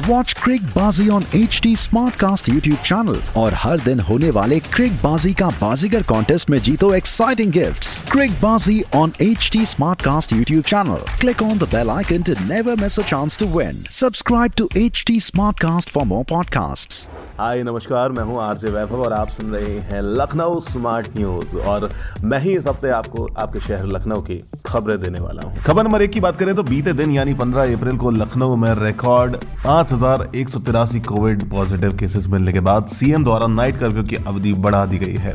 Watch crick Baazi on H T smart cast YouTube channel और हर दिन होने वाले क्रिक बाजी का बाजीगर कॉन्टेस्ट में जीतो exciting gift crick Baazi on H T smart cast YouTube channel click on the bell icon to never miss a chance to win subscribe to H T smart cast for more podcast hi, नमस्कार, मैं हूँ RJ वैभव और आप सुन रहे हैं Lucknow smart news और मैं ही इस हफ़्ते आपको, आपके शहर लखनऊ की खबरें देने वाला हूँ। खबर नंबर एक की बात करें तो बीते दिन, यानी 15 अप्रैल को लखनऊ में रिकॉर्ड पाँच कोविड पॉजिटिव केसेस मिलने के बाद सीएम द्वारा नाइट कर्फ्यू की अवधि बढ़ा दी गई है।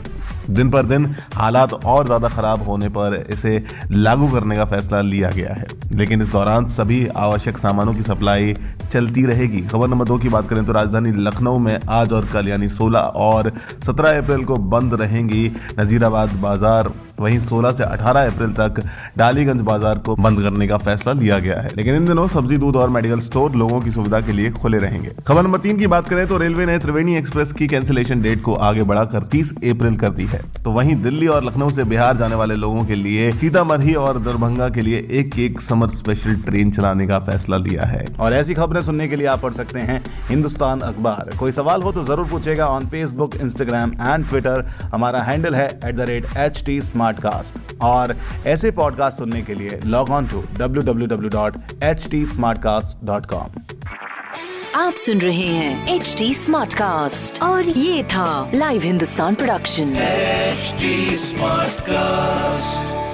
दिन पर दिन हालात और ज़्यादा खराब होने पर इसे लागू करने का फैसला लिया गया है। लेकिन इस दौरान सभी आवश्यक सामानों की सप्लाई चलती रहेगी। खबर नंबर दो की बात करें तो राजधानी लखनऊ में आज और कल, यानी 16 और 17 अप्रैल को बंद रहेंगी नजीराबाद बाज़ार। वहीं 16 से 18 अप्रैल तक डालीगंज बाज़ार को बंद करने का फैसला लिया गया है। लेकिन इन दिनों सब्ज़ी, दूध और मेडिकल स्टोर लोगों की सुविधा के लिए खुले रहेंगे। खबर नंबर तीन की बात करें तो रेलवे ने त्रिवेणी एक्सप्रेस की कैंसिलेशन डेट को आगे बढ़ाकर 30 अप्रैल कर दी है। तो वहीं दिल्ली और लखनऊ से बिहार जाने वाले लोगों के लिए सीतामढ़ी और दरभंगा के लिए एक एक समर स्पेशल ट्रेन चलाने का फैसला लिया है। और ऐसी खबरें सुनने के लिए आप पढ़ सकते हैं हिंदुस्तान अखबार। कोई सवाल हो तो ज़रूर पूछेगा on Facebook Instagram and Twitter हमारा हैंडल है at the rate H T और ऐसे पॉडकास्ट सुनने के लिए log on to W W W dot H T आप सुन रहे हैं एच टी स्मार्ट कास्ट और ये था live Hindustan production smart Smartcast.